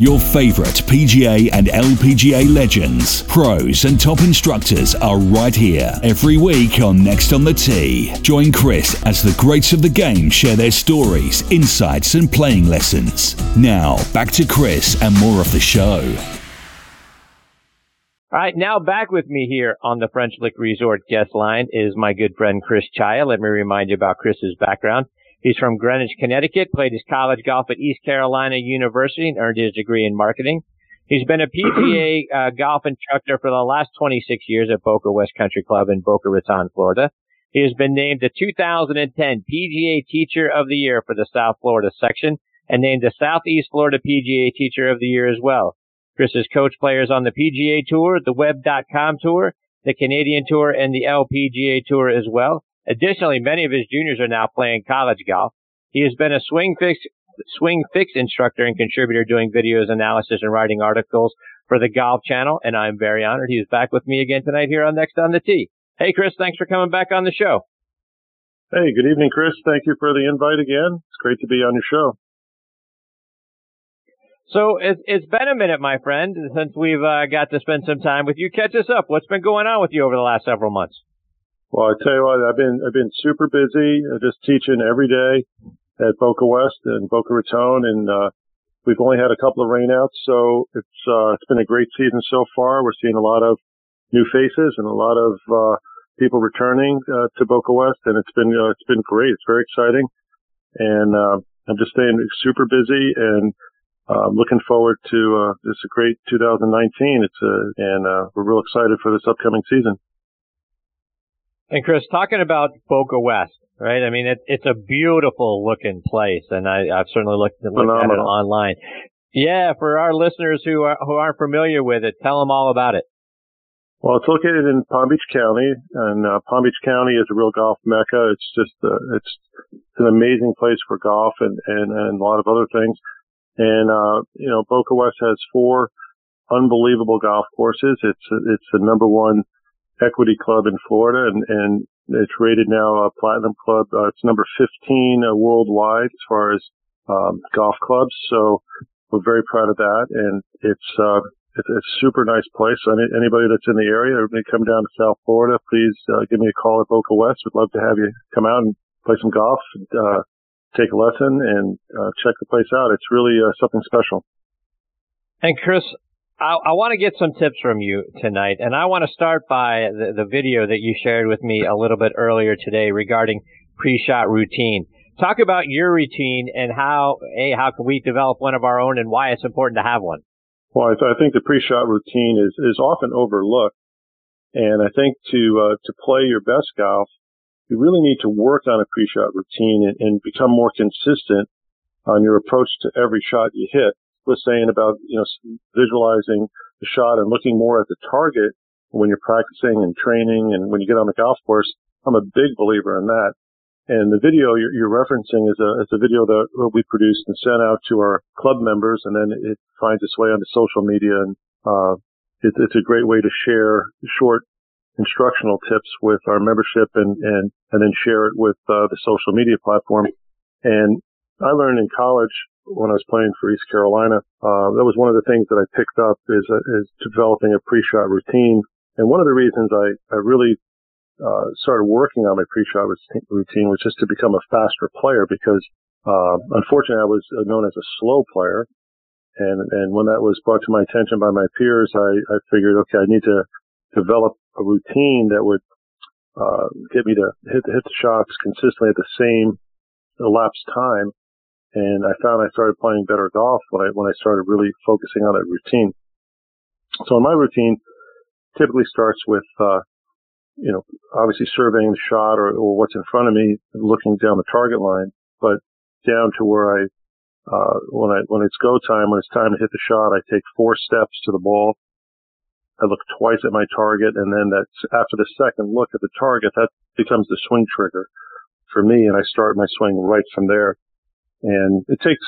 Your favorite PGA and LPGA legends, pros, and top instructors are right here every week on Next on the Tee. Join Chris as the greats of the game share their stories, insights, and playing lessons. Now, back to Chris and more of the show. All right, now back with me here on the French Lick Resort guest line is my good friend Chris Czaja. Let me remind you about Chris's background. He's from Greenwich, Connecticut, played his college golf at East Carolina University and earned his degree in marketing. He's been a PGA uh, golf instructor for the last 26 years at Boca West Country Club in Boca Raton, Florida. He has been named the 2010 PGA Teacher of the Year for the South Florida section and named the Southeast Florida PGA Teacher of the Year as well. Chris has coached players on the PGA Tour, the Web.com Tour, the Canadian Tour, and the LPGA Tour as well. Additionally, many of his juniors are now playing college golf. He has been a swing fix, swing fix instructor and contributor doing videos, analysis, and writing articles for the Golf Channel. And I'm very honored he is back with me again tonight here on Next on the Tee. Hey, Chris, thanks for coming back on the show. Hey, good evening, Chris. Thank you for the invite again. It's great to be on your show. So it's, it's been a minute, my friend, since we've uh, got to spend some time with you. Catch us up. What's been going on with you over the last several months? Well, I tell you what, I've been I've been super busy, uh, just teaching every day at Boca West and Boca Raton, and uh, we've only had a couple of rainouts, so it's uh, it's been a great season so far. We're seeing a lot of new faces and a lot of uh, people returning uh, to Boca West, and it's been uh, it's been great. It's very exciting, and uh, I'm just staying super busy and. Uh, looking forward to uh, this great 2019. It's a, and uh, we're real excited for this upcoming season. And Chris, talking about Boca West, right? I mean, it, it's a beautiful looking place, and I, I've certainly looked, looked at it online. Yeah, for our listeners who are, who aren't familiar with it, tell them all about it. Well, it's located in Palm Beach County, and uh, Palm Beach County is a real golf mecca. It's just uh, it's, it's an amazing place for golf and, and and a lot of other things. And uh, you know, Boca West has four unbelievable golf courses. It's it's the number one equity club in Florida, and, and it's rated now a platinum club. Uh, it's number 15 uh, worldwide as far as um, golf clubs. So we're very proud of that, and it's uh, it's, a super nice place. Any, anybody that's in the area, may come down to South Florida, please uh, give me a call at Boca West. We'd love to have you come out and play some golf, and, uh, take a lesson, and uh, check the place out. It's really uh, something special. And Chris, I, I want to get some tips from you tonight, and I want to start by the, the video that you shared with me a little bit earlier today regarding pre-shot routine. Talk about your routine and how, a, how can we develop one of our own and why it's important to have one. Well, I, th- I think the pre-shot routine is, is often overlooked. And I think to, uh, to play your best golf, you really need to work on a pre-shot routine and, and become more consistent on your approach to every shot you hit was saying about, you know, visualizing the shot and looking more at the target when you're practicing and training and when you get on the golf course. I'm a big believer in that. And the video you're, you're referencing is a, is a video that we produced and sent out to our club members and then it finds its way onto social media and, uh, it, it's a great way to share short instructional tips with our membership and, and, and then share it with, uh, the social media platform. And I learned in college when I was playing for East Carolina. Uh, that was one of the things that I picked up is, uh, is developing a pre-shot routine. And one of the reasons I, I really, uh, started working on my pre-shot routine was just to become a faster player because, uh, unfortunately I was known as a slow player. And, and when that was brought to my attention by my peers, I, I figured, okay, I need to develop a routine that would, uh, get me to hit, hit the shots consistently at the same elapsed time and I found I started playing better golf when I, when I started really focusing on that routine. So my routine typically starts with, uh, you know, obviously surveying the shot or, or what's in front of me, looking down the target line, but down to where I, uh, when I, when it's go time, when it's time to hit the shot, I take four steps to the ball. I look twice at my target and then that's after the second look at the target, that becomes the swing trigger for me and I start my swing right from there. And it takes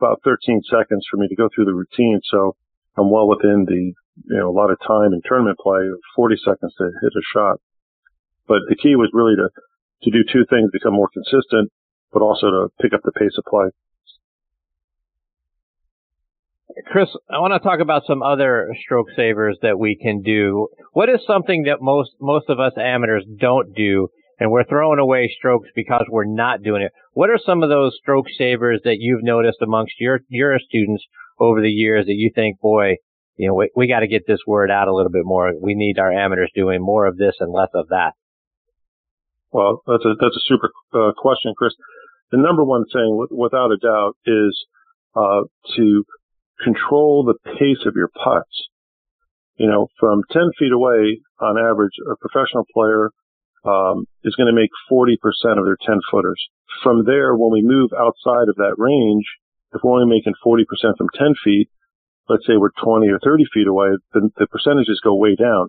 about 13 seconds for me to go through the routine. So I'm well within the, you know, a lot of time in tournament play, 40 seconds to hit a shot. But the key was really to, to do two things, become more consistent, but also to pick up the pace of play. Chris, I want to talk about some other stroke savers that we can do. What is something that most most of us amateurs don't do, and we're throwing away strokes because we're not doing it? What are some of those stroke savers that you've noticed amongst your your students over the years that you think, boy, you know, we, we got to get this word out a little bit more. We need our amateurs doing more of this and less of that. Well, that's a that's a super uh, question, Chris. The number one thing, without a doubt, is uh, to control the pace of your putts. You know, from 10 feet away, on average, a professional player um, is going to make 40% of their 10 footers. From there, when we move outside of that range, if we're only making 40% from 10 feet, let's say we're 20 or 30 feet away, the percentages go way down.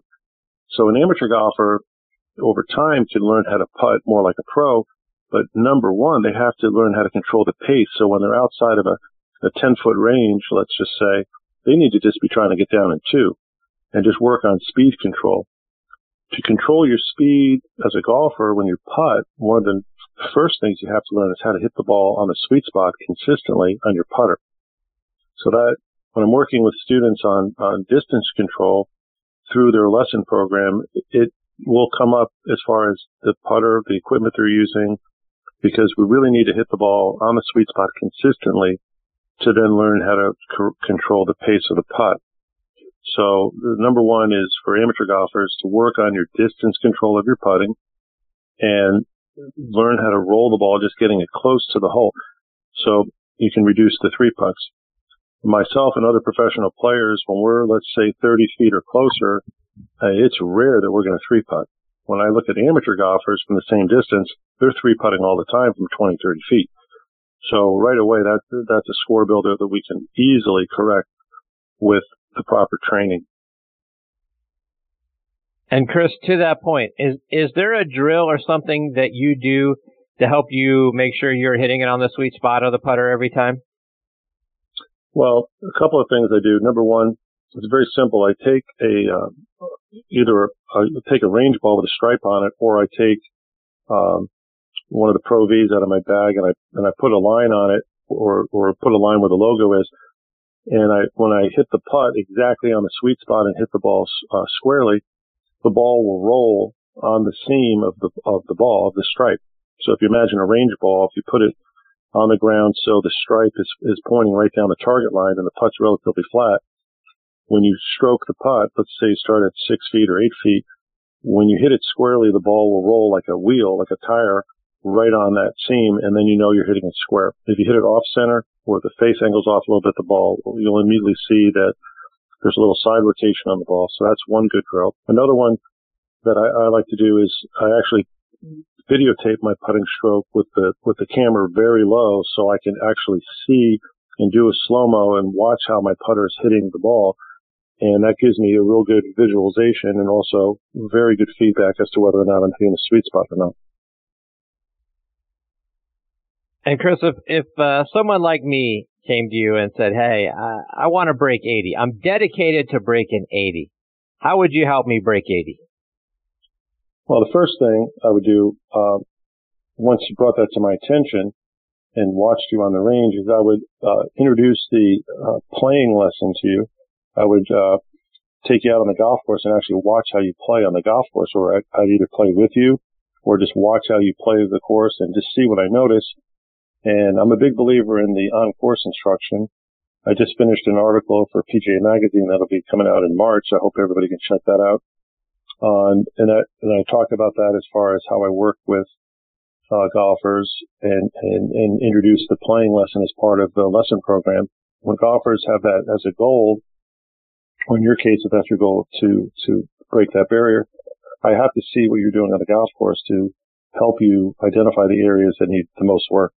So an amateur golfer over time can learn how to putt more like a pro. But number one, they have to learn how to control the pace. So when they're outside of a, a 10 foot range, let's just say, they need to just be trying to get down in two and just work on speed control. To control your speed as a golfer when you putt, one of the first things you have to learn is how to hit the ball on the sweet spot consistently on your putter. So that when I'm working with students on, on distance control through their lesson program, it will come up as far as the putter, the equipment they're using, because we really need to hit the ball on the sweet spot consistently to then learn how to c- control the pace of the putt. So the number one is for amateur golfers to work on your distance control of your putting and learn how to roll the ball just getting it close to the hole. So you can reduce the three putts. Myself and other professional players, when we're, let's say, 30 feet or closer, uh, it's rare that we're going to three putt. When I look at amateur golfers from the same distance, they're three putting all the time from 20, 30 feet. So right away, that, that's a score builder that we can easily correct with the proper training. And Chris, to that point, is is there a drill or something that you do to help you make sure you're hitting it on the sweet spot of the putter every time? Well, a couple of things I do. Number one, it's very simple. I take a uh, either I take a range ball with a stripe on it, or I take um, one of the Pro V's out of my bag and I and I put a line on it, or or put a line where the logo is. And I when I hit the putt exactly on the sweet spot and hit the ball uh, squarely, the ball will roll on the seam of the of the ball of the stripe. So if you imagine a range ball, if you put it on the ground so the stripe is, is pointing right down the target line and the putt's relatively flat, when you stroke the putt, let's say you start at six feet or eight feet, when you hit it squarely, the ball will roll like a wheel, like a tire, right on that seam, and then you know you're hitting it square. If you hit it off center, or the face angles off a little bit, the ball, you'll immediately see that there's a little side rotation on the ball. So that's one good drill. Another one that I, I like to do is I actually videotape my putting stroke with the with the camera very low, so I can actually see and do a slow mo and watch how my putter is hitting the ball. And that gives me a real good visualization and also very good feedback as to whether or not I'm hitting the sweet spot or not. And Chris, if, if uh, someone like me came to you and said, "Hey, I, I want to break 80. I'm dedicated to breaking 80," how would you help me break 80? Well, the first thing I would do um, once you brought that to my attention and watched you on the range is I would uh, introduce the uh, playing lesson to you I would uh, take you out on the golf course and actually watch how you play on the golf course, or I'd either play with you or just watch how you play the course and just see what I notice. And I'm a big believer in the on-course instruction. I just finished an article for PGA Magazine that'll be coming out in March. I hope everybody can check that out. Uh, and, I, and I talk about that as far as how I work with uh, golfers and, and, and introduce the playing lesson as part of the lesson program. When golfers have that as a goal, or in your case, if that's your goal to, to break that barrier, I have to see what you're doing on the golf course to help you identify the areas that need the most work.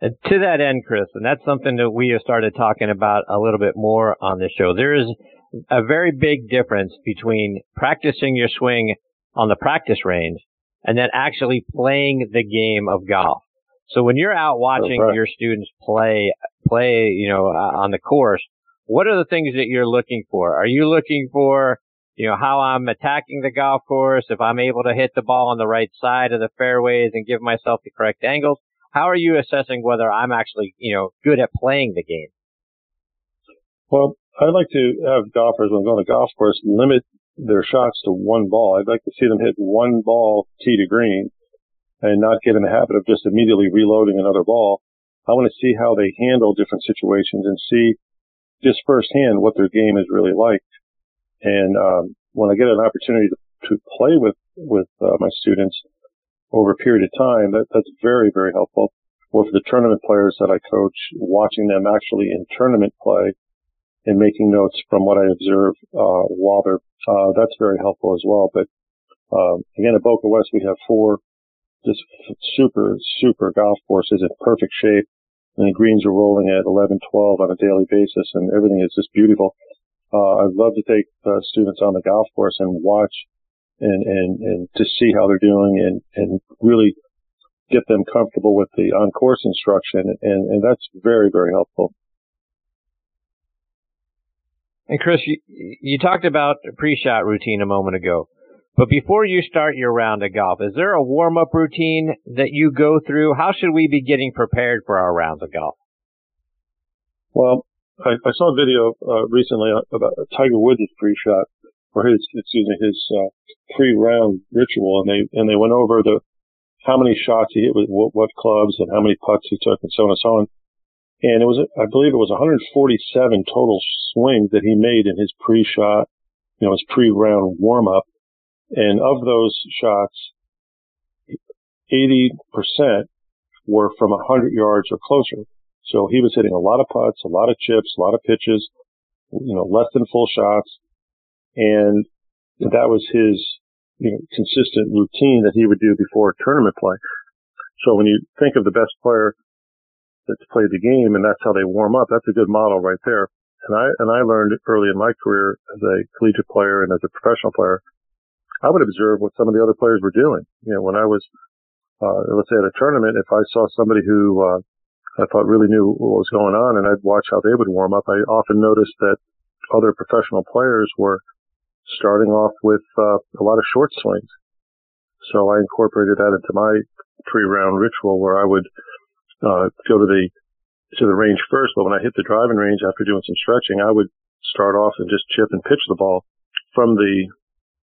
And to that end, Chris, and that's something that we have started talking about a little bit more on the show. There is a very big difference between practicing your swing on the practice range and then actually playing the game of golf. So when you're out watching right. your students play, play, you know, uh, on the course, what are the things that you're looking for? Are you looking for, you know, how I'm attacking the golf course, if I'm able to hit the ball on the right side of the fairways and give myself the correct angles? How are you assessing whether I'm actually, you know, good at playing the game? Well, I'd like to have golfers when going to golf course limit their shots to one ball. I'd like to see them hit one ball tee to green and not get in the habit of just immediately reloading another ball. I want to see how they handle different situations and see just firsthand what their game is really like. And um, when I get an opportunity to, to play with with uh, my students over a period of time, that that's very very helpful. Or for the tournament players that I coach, watching them actually in tournament play and making notes from what I observe uh, while they're uh, that's very helpful as well. But um, again, at Boca West, we have four just super super golf courses in perfect shape, and the greens are rolling at 11, 12 on a daily basis, and everything is just beautiful. Uh, I'd love to take uh, students on the golf course and watch and, and, and to see how they're doing and, and really get them comfortable with the on course instruction. And, and that's very, very helpful. And Chris, you, you talked about a pre-shot routine a moment ago. But before you start your round of golf, is there a warm-up routine that you go through? How should we be getting prepared for our rounds of golf? Well, I, I saw a video uh, recently about Tiger Woods' pre-shot, or his, excuse me, his uh, pre-round ritual, and they and they went over the how many shots he hit with what, what clubs and how many putts he took, and so on and so on. And it was, I believe, it was 147 total swings that he made in his pre-shot, you know, his pre-round warm-up, and of those shots, 80% were from 100 yards or closer. So he was hitting a lot of putts, a lot of chips, a lot of pitches, you know, less than full shots. And that was his, you know, consistent routine that he would do before tournament play. So when you think of the best player that's played the game and that's how they warm up, that's a good model right there. And I, and I learned early in my career as a collegiate player and as a professional player, I would observe what some of the other players were doing. You know, when I was, uh, let's say at a tournament, if I saw somebody who, uh, I thought really knew what was going on, and I'd watch how they would warm up. I often noticed that other professional players were starting off with uh, a lot of short swings. So I incorporated that into my pre-round ritual, where I would uh, go to the to the range first. But when I hit the driving range after doing some stretching, I would start off and just chip and pitch the ball from the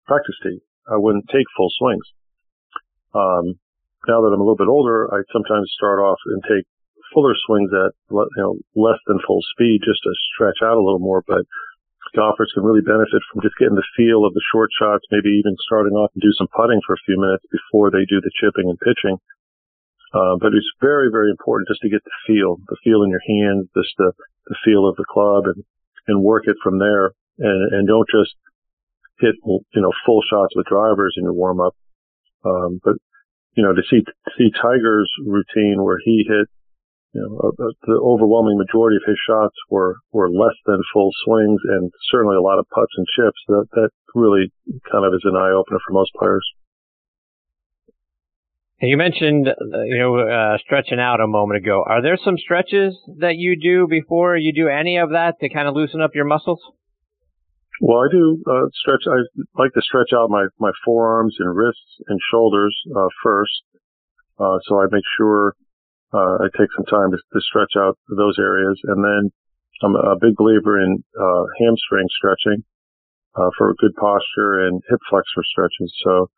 practice tee. I wouldn't take full swings. Um, now that I'm a little bit older, I sometimes start off and take Fuller swings at you know less than full speed just to stretch out a little more, but golfers can really benefit from just getting the feel of the short shots, maybe even starting off and do some putting for a few minutes before they do the chipping and pitching. Uh, but it's very, very important just to get the feel, the feel in your hands, just the, the feel of the club and, and work it from there. And, and don't just hit, you know, full shots with drivers in your warm up. Um, but, you know, to see, see Tiger's routine where he hit you know, uh, the overwhelming majority of his shots were, were less than full swings and certainly a lot of putts and chips. That, that really kind of is an eye opener for most players. You mentioned, uh, you know, uh, stretching out a moment ago. Are there some stretches that you do before you do any of that to kind of loosen up your muscles? Well, I do uh, stretch. I like to stretch out my my forearms and wrists and shoulders uh, first, uh, so I make sure uh, I take some time to, to, stretch out those areas. And then I'm a big believer in uh, hamstring stretching uh, for good posture and hip flexor stretches. So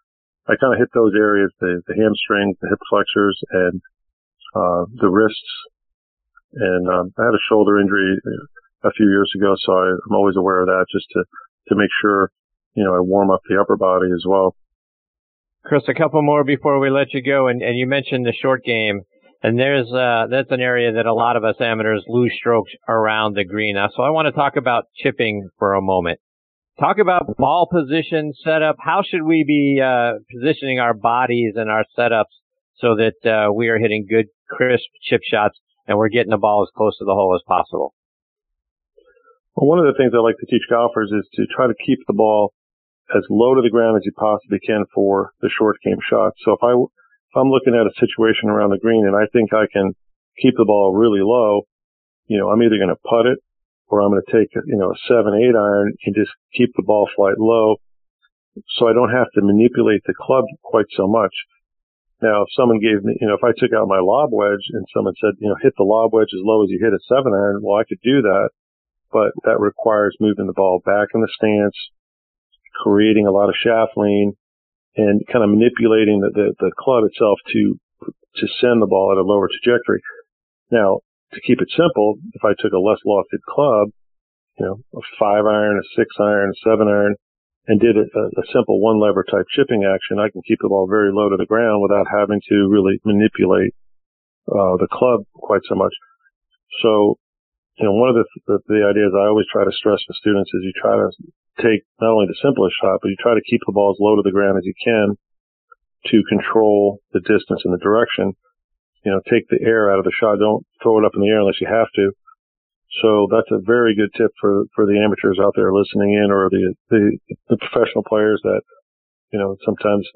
I kind of hit those areas, the, the hamstrings, the hip flexors, and uh, the wrists. And um, I had a shoulder injury a few years ago, so I, I'm always aware of that just to, to make sure, you know, I warm up the upper body as well. Chris, a couple more before we let you go. And, and you mentioned the short game. And there's uh, that's an area that a lot of us amateurs lose strokes around the green. So I want to talk about chipping for a moment. Talk about ball position setup. How should we be uh, positioning our bodies and our setups so that uh, we are hitting good, crisp chip shots and we're getting the ball as close to the hole as possible? Well, one of the things I like to teach golfers is to try to keep the ball as low to the ground as you possibly can for the short game shot. So if I if I'm looking at a situation around the green and I think I can keep the ball really low, you know, I'm either going to putt it or I'm going to take, you know, a seven, eight iron and just keep the ball flight low so I don't have to manipulate the club quite so much. Now, if someone gave me, you know, if I took out my lob wedge and someone said, you know, hit the lob wedge as low as you hit a seven iron, well, I could do that, but that requires moving the ball back in the stance, creating a lot of shaft lean, and kind of manipulating the, the, the club itself to to send the ball at a lower trajectory. Now, to keep it simple, if I took a less lofted club, you know, a five iron, a six iron, a seven iron, and did a, a simple one lever type chipping action, I can keep the ball very low to the ground without having to really manipulate uh, the club quite so much. So, you know, one of the, the, the ideas I always try to stress to students is you try to take not only the simplest shot, but you try to keep the ball as low to the ground as you can to control the distance and the direction. You know, take the air out of the shot. Don't throw it up in the air unless you have to. So that's a very good tip for, for the amateurs out there listening in or the, the, the professional players that, you know, sometimes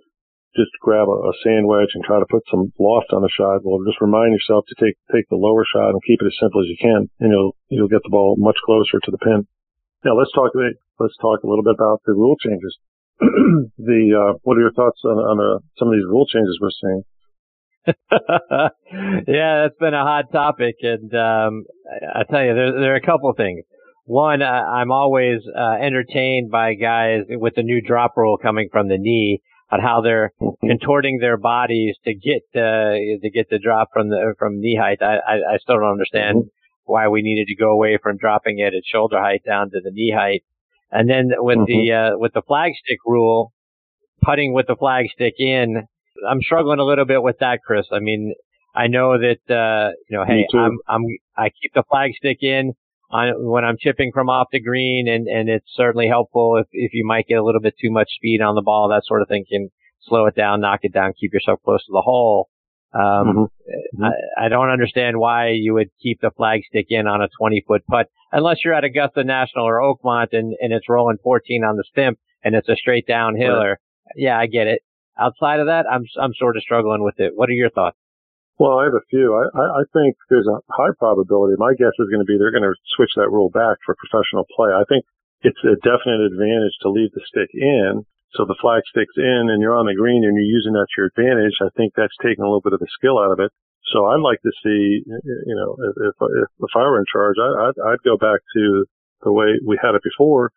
just grab a, a sand wedge and try to put some loft on the shot. Well, just remind yourself to take, take the lower shot and keep it as simple as you can and you'll, you'll get the ball much closer to the pin. Now let's talk, let's talk a little bit about the rule changes. the, uh, what are your thoughts on, on uh, some of these rule changes we're seeing? yeah, that's been a hot topic, and um, I, I tell you, there, there are a couple of things. One, I, I'm always uh, entertained by guys with the new drop rule coming from the knee on how they're mm-hmm. contorting their bodies to get uh, to get the drop from the from knee height. I I, I still don't understand mm-hmm. why we needed to go away from dropping it at shoulder height down to the knee height. And then with mm-hmm. the uh, with the flagstick rule, putting with the flagstick in, I'm struggling a little bit with that, Chris. I mean, I know that uh, you know, hey, I'm I'm I keep the flagstick in on when I'm chipping from off the green, and and it's certainly helpful if if you might get a little bit too much speed on the ball, that sort of thing can slow it down, knock it down, keep yourself close to the hole. Um, mm-hmm. I, I don't understand why you would keep the flagstick in on a 20 foot putt unless you're at Augusta National or Oakmont and, and it's rolling 14 on the stimp and it's a straight downhill right. or yeah, I get it. Outside of that, I'm I'm sort of struggling with it. What are your thoughts? Well, I have a few. I, I think there's a high probability. My guess is going to be they're going to switch that rule back for professional play. I think it's a definite advantage to leave the stick in. So the flag sticks in and you're on the green and you're using that to your advantage. I think that's taking a little bit of the skill out of it. So I'd like to see, you know, if, if, if I were in charge, I, I'd, I'd go back to the way we had it before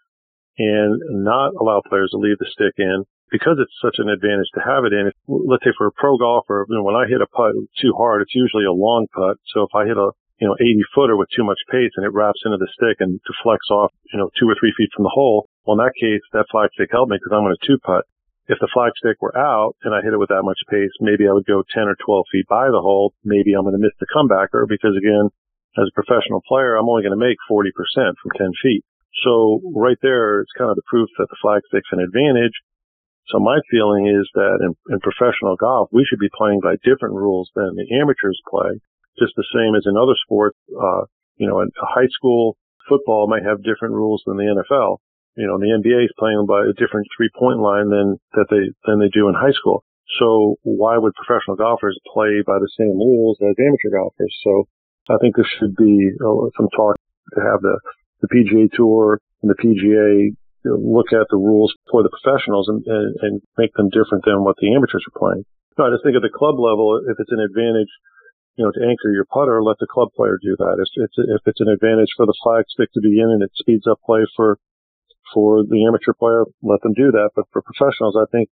and not allow players to leave the stick in because it's such an advantage to have it in. If, let's say for a pro golfer, you know, when I hit a putt too hard, it's usually a long putt. So if I hit a, you know, 80 footer with too much pace and it wraps into the stick and deflects off, you know, two or three feet from the hole, well, in that case, that flag stick helped me because I'm going to two putt. If the flag stick were out and I hit it with that much pace, maybe I would go 10 or 12 feet by the hole. Maybe I'm going to miss the comebacker because again, as a professional player, I'm only going to make 40% from 10 feet. So right there, it's kind of the proof that the flag stick's an advantage. So my feeling is that in, in, professional golf, we should be playing by different rules than the amateurs play, just the same as in other sports. Uh, you know, a high school football might have different rules than the NFL. You know, the NBA is playing by a different three point line than that they than they do in high school. So why would professional golfers play by the same rules as amateur golfers? So I think there should be uh, some talk to have the the PGA Tour and the PGA look at the rules for the professionals and, and, and, make them different than what the amateurs are playing. No, I just think at the club level, if it's an advantage, you know, to anchor your putter, let the club player do that. If it's, if it's an advantage for the flag stick to be in and it speeds up play for, for the amateur player, let them do that. But for professionals, I think,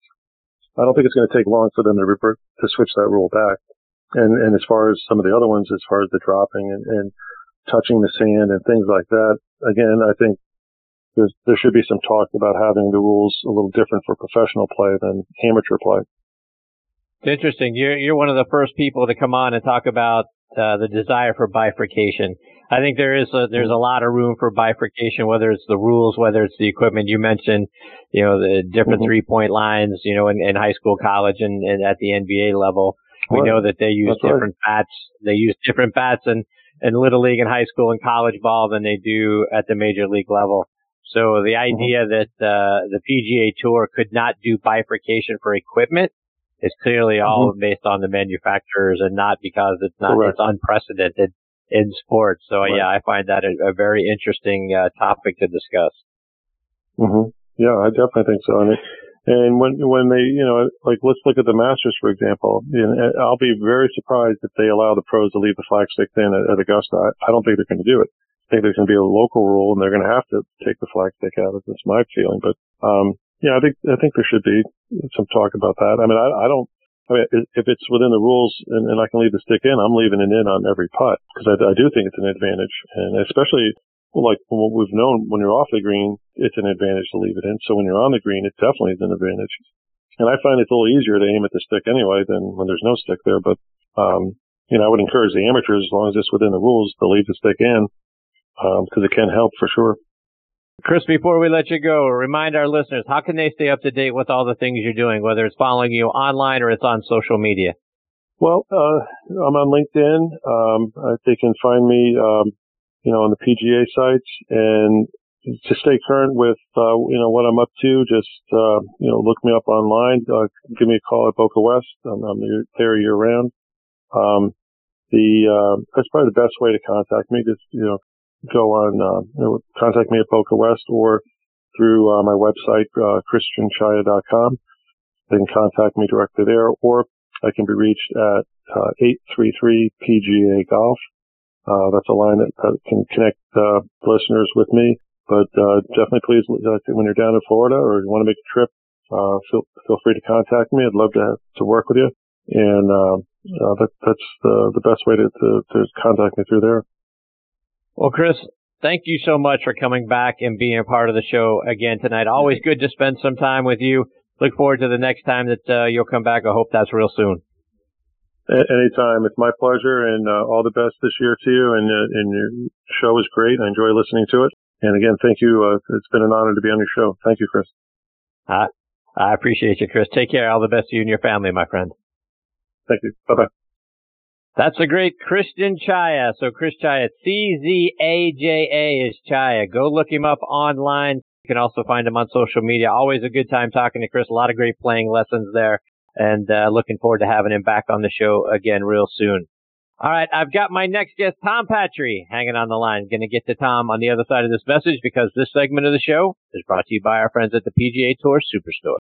I don't think it's going to take long for them to revert, to switch that rule back. And, and as far as some of the other ones, as far as the dropping and, and touching the sand and things like that, again, I think there should be some talk about having the rules a little different for professional play than amateur play. It's interesting. You're you're one of the first people to come on and talk about uh, the desire for bifurcation. I think there is a, there's a lot of room for bifurcation, whether it's the rules, whether it's the equipment. You mentioned, you know, the different mm-hmm. three point lines, you know, in, in high school, college, and, and at the NBA level. We know that they use That's different right. bats. They use different bats and in little league and high school and college ball than they do at the major league level. So the mm-hmm. idea mm-hmm. that uh, the PGA Tour could not do bifurcation for equipment is clearly all mm-hmm. based on the manufacturers and not because it's not Correct. it's unprecedented in sports. So right. yeah, I find that a, a very interesting uh, topic to discuss. Mm-hmm. Yeah, I definitely think so. And it, And when when they, you know, like let's look at the Masters for example. And I'll be very surprised if they allow the pros to leave the flag stick in at, at Augusta. I, I don't think they're going to do it. I think there's going to be a local rule, and they're going to have to take the flag stick out. That's my feeling. But um, yeah, I think I think there should be some talk about that. I mean, I, I don't. I mean, if it's within the rules and, and I can leave the stick in, I'm leaving it in on every putt because I, I do think it's an advantage, and especially like what we've known, when you're off the green, it's an advantage to leave it in. So when you're on the green, it definitely is an advantage. And I find it's a little easier to aim at the stick anyway than when there's no stick there. But, um, you know, I would encourage the amateurs, as long as it's within the rules, to leave the stick in, because um, it can help for sure. Chris, before we let you go, remind our listeners, how can they stay up to date with all the things you're doing, whether it's following you online or it's on social media? Well, uh, I'm on LinkedIn. Um, they can find me, um, you know, on the PGA sites and to stay current with, uh, you know, what I'm up to, just, uh, you know, look me up online, uh, give me a call at Boca West. I'm, I'm there year round. Um, the, uh, that's probably the best way to contact me. Just, you know, go on, uh, you know, contact me at Boca West or through, uh, my website, uh, christianchaya.com. They can contact me directly there or I can be reached at, uh, 833 PGA Golf. Uh, that's a line that, that can connect uh, listeners with me. But uh, definitely, please, uh, when you're down in Florida or you want to make a trip, uh, feel feel free to contact me. I'd love to to work with you, and uh, uh, that, that's the the best way to, to to contact me through there. Well, Chris, thank you so much for coming back and being a part of the show again tonight. Always good to spend some time with you. Look forward to the next time that uh, you'll come back. I hope that's real soon. Anytime. It's my pleasure and uh, all the best this year to you. And, uh, and your show is great. I enjoy listening to it. And again, thank you. Uh, it's been an honor to be on your show. Thank you, Chris. Uh, I appreciate you, Chris. Take care. All the best to you and your family, my friend. Thank you. Bye bye. That's a great Christian Czaja. So Chris Czaja, C-Z-A-J-A is Chaya. Go look him up online. You can also find him on social media. Always a good time talking to Chris. A lot of great playing lessons there and uh, looking forward to having him back on the show again real soon. All right, I've got my next guest, Tom Patry, hanging on the line. Going to get to Tom on the other side of this message because this segment of the show is brought to you by our friends at the PGA Tour Superstore.